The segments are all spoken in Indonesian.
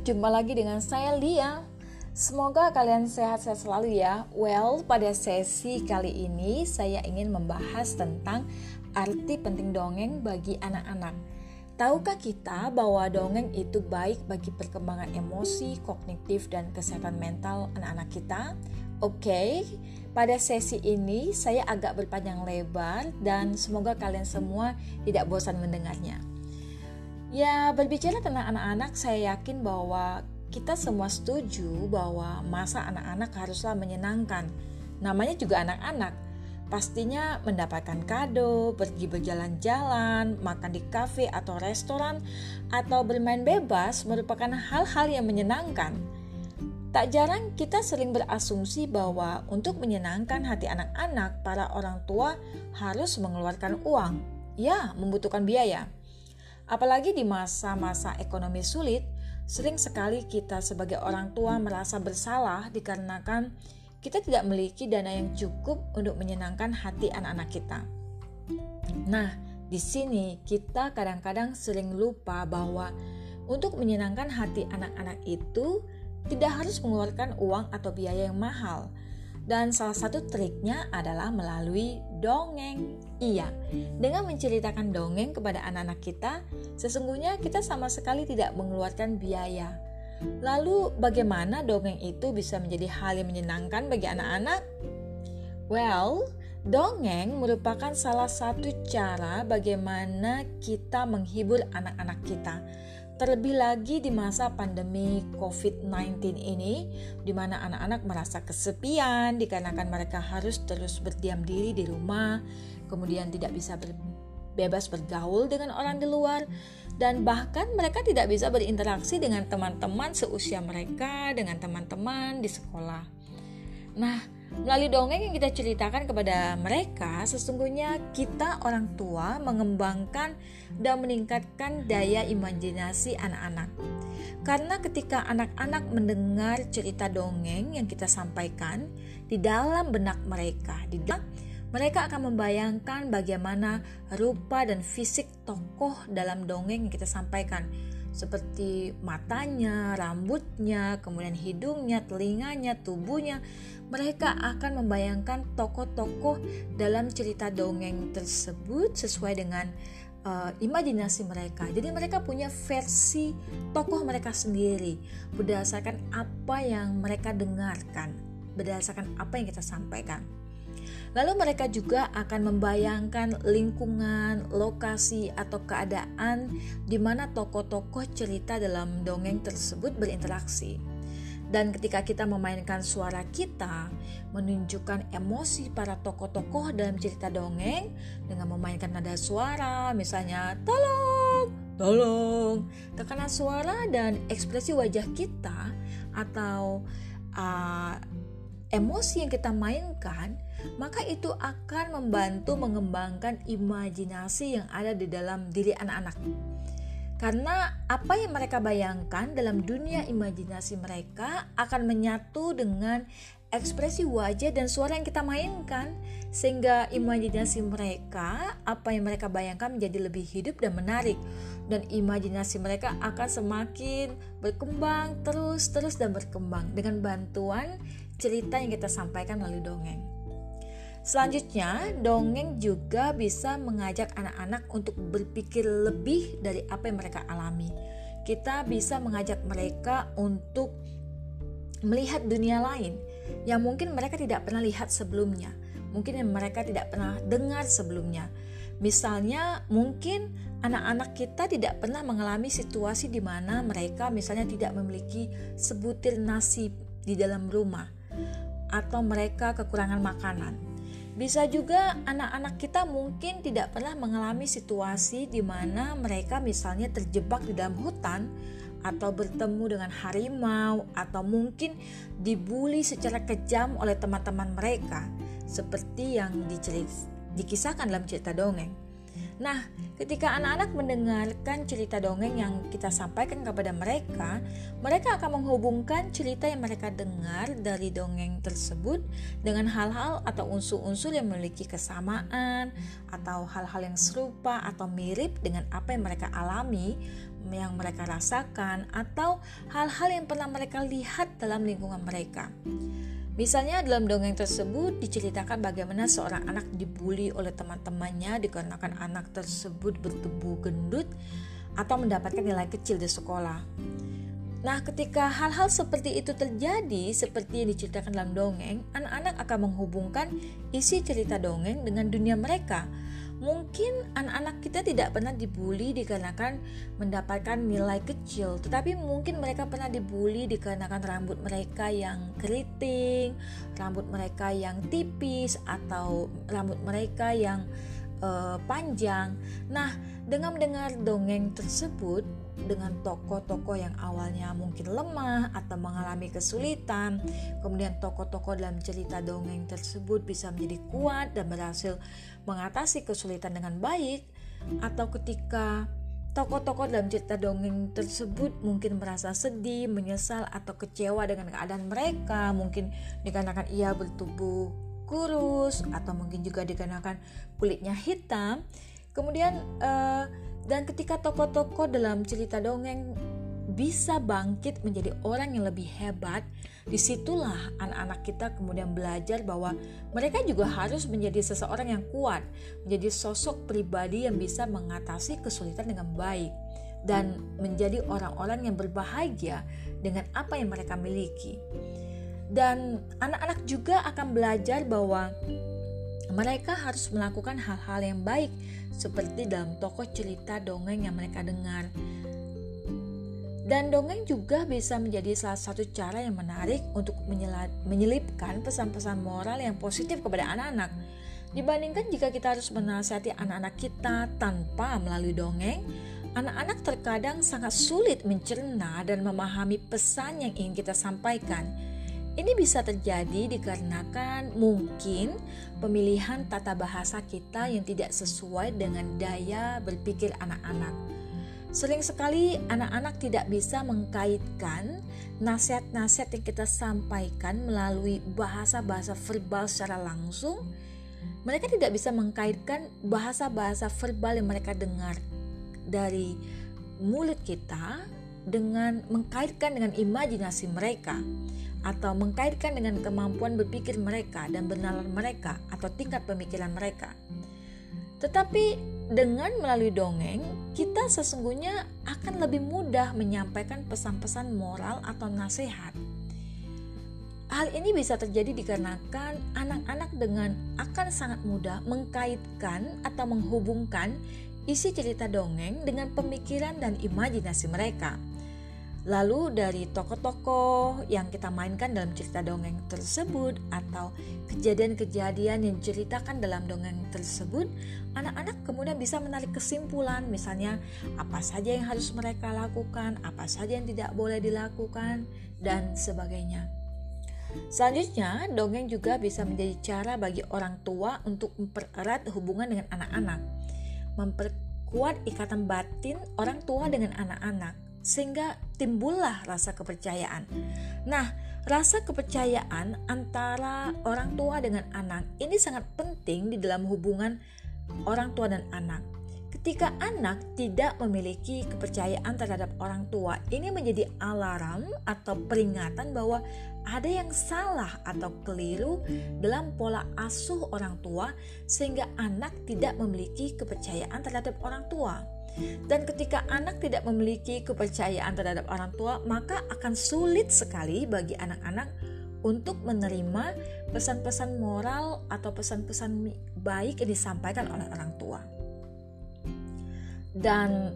jumpa lagi dengan saya Lia. Semoga kalian sehat-sehat selalu ya. Well, pada sesi kali ini saya ingin membahas tentang arti penting dongeng bagi anak-anak. Tahukah kita bahwa dongeng itu baik bagi perkembangan emosi, kognitif, dan kesehatan mental anak-anak kita? Oke, okay, pada sesi ini saya agak berpanjang lebar dan semoga kalian semua tidak bosan mendengarnya. Ya, berbicara tentang anak-anak, saya yakin bahwa kita semua setuju bahwa masa anak-anak haruslah menyenangkan. Namanya juga anak-anak. Pastinya mendapatkan kado, pergi berjalan-jalan, makan di kafe atau restoran, atau bermain bebas merupakan hal-hal yang menyenangkan. Tak jarang kita sering berasumsi bahwa untuk menyenangkan hati anak-anak, para orang tua harus mengeluarkan uang. Ya, membutuhkan biaya. Apalagi di masa-masa ekonomi sulit, sering sekali kita sebagai orang tua merasa bersalah dikarenakan kita tidak memiliki dana yang cukup untuk menyenangkan hati anak-anak kita. Nah, di sini kita kadang-kadang sering lupa bahwa untuk menyenangkan hati anak-anak itu tidak harus mengeluarkan uang atau biaya yang mahal. Dan salah satu triknya adalah melalui dongeng. Iya, dengan menceritakan dongeng kepada anak-anak kita, sesungguhnya kita sama sekali tidak mengeluarkan biaya. Lalu, bagaimana dongeng itu bisa menjadi hal yang menyenangkan bagi anak-anak? Well, dongeng merupakan salah satu cara bagaimana kita menghibur anak-anak kita Terlebih lagi di masa pandemi COVID-19 ini, di mana anak-anak merasa kesepian dikarenakan mereka harus terus berdiam diri di rumah, kemudian tidak bisa ber bebas bergaul dengan orang di luar, dan bahkan mereka tidak bisa berinteraksi dengan teman-teman seusia mereka, dengan teman-teman di sekolah. Nah, Melalui dongeng yang kita ceritakan kepada mereka, sesungguhnya kita orang tua mengembangkan dan meningkatkan daya imajinasi anak-anak. Karena ketika anak-anak mendengar cerita dongeng yang kita sampaikan di dalam benak mereka, di dalam mereka akan membayangkan bagaimana rupa dan fisik tokoh dalam dongeng yang kita sampaikan seperti matanya, rambutnya, kemudian hidungnya, telinganya, tubuhnya. Mereka akan membayangkan tokoh-tokoh dalam cerita dongeng tersebut sesuai dengan uh, imajinasi mereka. Jadi mereka punya versi tokoh mereka sendiri berdasarkan apa yang mereka dengarkan, berdasarkan apa yang kita sampaikan. Lalu mereka juga akan membayangkan lingkungan, lokasi, atau keadaan di mana tokoh-tokoh cerita dalam dongeng tersebut berinteraksi. Dan ketika kita memainkan suara kita, menunjukkan emosi para tokoh-tokoh dalam cerita dongeng dengan memainkan nada suara, misalnya tolong, tolong, tekanan suara dan ekspresi wajah kita atau uh, emosi yang kita mainkan maka itu akan membantu mengembangkan imajinasi yang ada di dalam diri anak-anak. Karena apa yang mereka bayangkan dalam dunia imajinasi mereka akan menyatu dengan ekspresi wajah dan suara yang kita mainkan sehingga imajinasi mereka apa yang mereka bayangkan menjadi lebih hidup dan menarik dan imajinasi mereka akan semakin berkembang terus terus dan berkembang dengan bantuan cerita yang kita sampaikan melalui dongeng. Selanjutnya, dongeng juga bisa mengajak anak-anak untuk berpikir lebih dari apa yang mereka alami. Kita bisa mengajak mereka untuk melihat dunia lain yang mungkin mereka tidak pernah lihat sebelumnya, mungkin yang mereka tidak pernah dengar sebelumnya. Misalnya, mungkin anak-anak kita tidak pernah mengalami situasi di mana mereka misalnya tidak memiliki sebutir nasi di dalam rumah atau mereka kekurangan makanan bisa juga anak-anak kita mungkin tidak pernah mengalami situasi di mana mereka misalnya terjebak di dalam hutan atau bertemu dengan harimau atau mungkin dibully secara kejam oleh teman-teman mereka seperti yang dikisahkan dalam cerita dongeng. Nah, ketika anak-anak mendengarkan cerita dongeng yang kita sampaikan kepada mereka, mereka akan menghubungkan cerita yang mereka dengar dari dongeng tersebut dengan hal-hal atau unsur-unsur yang memiliki kesamaan atau hal-hal yang serupa atau mirip dengan apa yang mereka alami yang mereka rasakan atau hal-hal yang pernah mereka lihat dalam lingkungan mereka. Misalnya dalam dongeng tersebut diceritakan bagaimana seorang anak dibully oleh teman-temannya dikarenakan anak tersebut bertubuh gendut atau mendapatkan nilai kecil di sekolah. Nah, ketika hal-hal seperti itu terjadi, seperti yang diceritakan dalam dongeng, anak-anak akan menghubungkan isi cerita dongeng dengan dunia mereka Mungkin anak-anak kita tidak pernah dibully dikarenakan mendapatkan nilai kecil, tetapi mungkin mereka pernah dibully dikarenakan rambut mereka yang keriting, rambut mereka yang tipis, atau rambut mereka yang uh, panjang. Nah, dengan mendengar dongeng tersebut, dengan tokoh-tokoh yang awalnya mungkin lemah atau mengalami kesulitan, kemudian tokoh-tokoh dalam cerita dongeng tersebut bisa menjadi kuat dan berhasil mengatasi kesulitan dengan baik, atau ketika tokoh-tokoh dalam cerita dongeng tersebut mungkin merasa sedih, menyesal, atau kecewa dengan keadaan mereka, mungkin dikarenakan ia bertubuh kurus, atau mungkin juga dikarenakan kulitnya hitam. Kemudian, uh, dan ketika tokoh-tokoh dalam cerita dongeng bisa bangkit menjadi orang yang lebih hebat, di situlah anak-anak kita kemudian belajar bahwa mereka juga harus menjadi seseorang yang kuat, menjadi sosok pribadi yang bisa mengatasi kesulitan dengan baik, dan menjadi orang-orang yang berbahagia dengan apa yang mereka miliki. Dan anak-anak juga akan belajar bahwa mereka harus melakukan hal-hal yang baik seperti dalam tokoh cerita dongeng yang mereka dengar. Dan dongeng juga bisa menjadi salah satu cara yang menarik untuk menyelipkan pesan-pesan moral yang positif kepada anak-anak. Dibandingkan jika kita harus menasihati anak-anak kita tanpa melalui dongeng, anak-anak terkadang sangat sulit mencerna dan memahami pesan yang ingin kita sampaikan. Ini bisa terjadi dikarenakan mungkin pemilihan tata bahasa kita yang tidak sesuai dengan daya berpikir anak-anak. Sering sekali anak-anak tidak bisa mengkaitkan nasihat-nasihat yang kita sampaikan melalui bahasa-bahasa verbal secara langsung. Mereka tidak bisa mengkaitkan bahasa-bahasa verbal yang mereka dengar dari mulut kita dengan mengkaitkan dengan imajinasi mereka atau mengkaitkan dengan kemampuan berpikir mereka dan bernalar mereka atau tingkat pemikiran mereka. Tetapi dengan melalui dongeng, kita sesungguhnya akan lebih mudah menyampaikan pesan-pesan moral atau nasihat. Hal ini bisa terjadi dikarenakan anak-anak dengan akan sangat mudah mengkaitkan atau menghubungkan isi cerita dongeng dengan pemikiran dan imajinasi mereka. Lalu dari tokoh-tokoh yang kita mainkan dalam cerita dongeng tersebut atau kejadian-kejadian yang diceritakan dalam dongeng tersebut, anak-anak kemudian bisa menarik kesimpulan misalnya apa saja yang harus mereka lakukan, apa saja yang tidak boleh dilakukan dan sebagainya. Selanjutnya, dongeng juga bisa menjadi cara bagi orang tua untuk mempererat hubungan dengan anak-anak, memperkuat ikatan batin orang tua dengan anak-anak sehingga timbullah rasa kepercayaan. Nah, rasa kepercayaan antara orang tua dengan anak ini sangat penting di dalam hubungan orang tua dan anak. Ketika anak tidak memiliki kepercayaan terhadap orang tua, ini menjadi alarm atau peringatan bahwa ada yang salah atau keliru dalam pola asuh orang tua, sehingga anak tidak memiliki kepercayaan terhadap orang tua. Dan ketika anak tidak memiliki kepercayaan terhadap orang tua, maka akan sulit sekali bagi anak-anak untuk menerima pesan-pesan moral atau pesan-pesan baik yang disampaikan oleh orang tua. Dan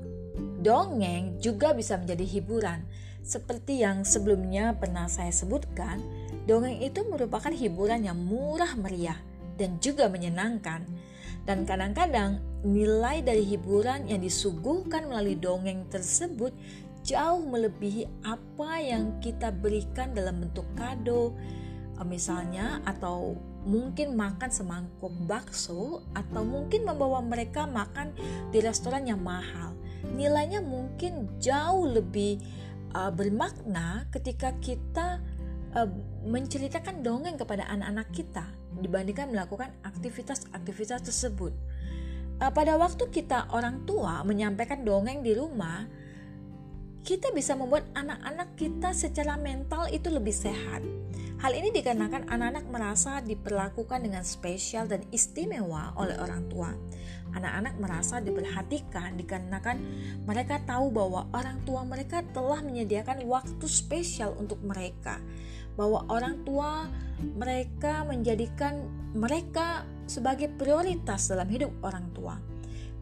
dongeng juga bisa menjadi hiburan. Seperti yang sebelumnya pernah saya sebutkan, dongeng itu merupakan hiburan yang murah meriah dan juga menyenangkan dan kadang-kadang nilai dari hiburan yang disuguhkan melalui dongeng tersebut jauh melebihi apa yang kita berikan dalam bentuk kado, eh, misalnya, atau mungkin makan semangkuk bakso, atau mungkin membawa mereka makan di restoran yang mahal. Nilainya mungkin jauh lebih uh, bermakna ketika kita uh, menceritakan dongeng kepada anak-anak kita dibandingkan melakukan aktivitas-aktivitas tersebut. Uh, pada waktu kita orang tua menyampaikan dongeng di rumah, kita bisa membuat anak-anak kita secara mental itu lebih sehat. Hal ini dikarenakan anak-anak merasa diperlakukan dengan spesial dan istimewa oleh orang tua. Anak-anak merasa diperhatikan dikarenakan mereka tahu bahwa orang tua mereka telah menyediakan waktu spesial untuk mereka. Bahwa orang tua mereka menjadikan mereka sebagai prioritas dalam hidup orang tua.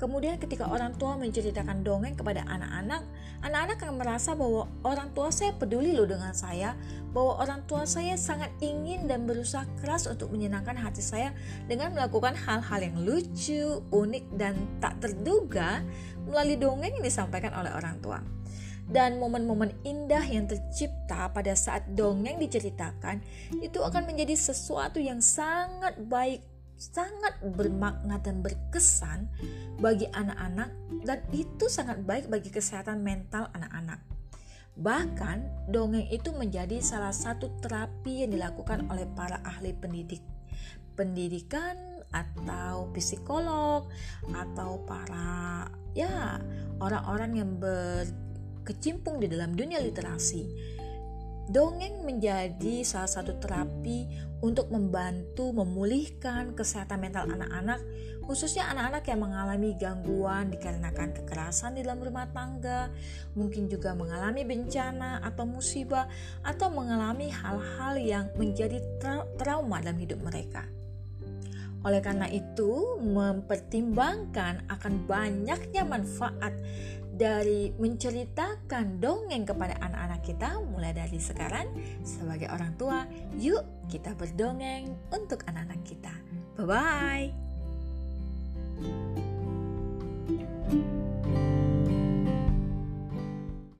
Kemudian ketika orang tua menceritakan dongeng kepada anak-anak, anak-anak akan merasa bahwa orang tua saya peduli loh dengan saya, bahwa orang tua saya sangat ingin dan berusaha keras untuk menyenangkan hati saya dengan melakukan hal-hal yang lucu, unik, dan tak terduga melalui dongeng yang disampaikan oleh orang tua dan momen-momen indah yang tercipta pada saat dongeng diceritakan itu akan menjadi sesuatu yang sangat baik sangat bermakna dan berkesan bagi anak-anak dan itu sangat baik bagi kesehatan mental anak-anak. Bahkan dongeng itu menjadi salah satu terapi yang dilakukan oleh para ahli pendidik pendidikan atau psikolog atau para ya orang-orang yang berkecimpung di dalam dunia literasi Dongeng menjadi salah satu terapi untuk membantu memulihkan kesehatan mental anak-anak, khususnya anak-anak yang mengalami gangguan dikarenakan kekerasan di dalam rumah tangga, mungkin juga mengalami bencana atau musibah, atau mengalami hal-hal yang menjadi tra trauma dalam hidup mereka. Oleh karena itu, mempertimbangkan akan banyaknya manfaat dari menceritakan dongeng kepada anak-anak kita mulai dari sekarang sebagai orang tua. Yuk kita berdongeng untuk anak-anak kita. Bye bye.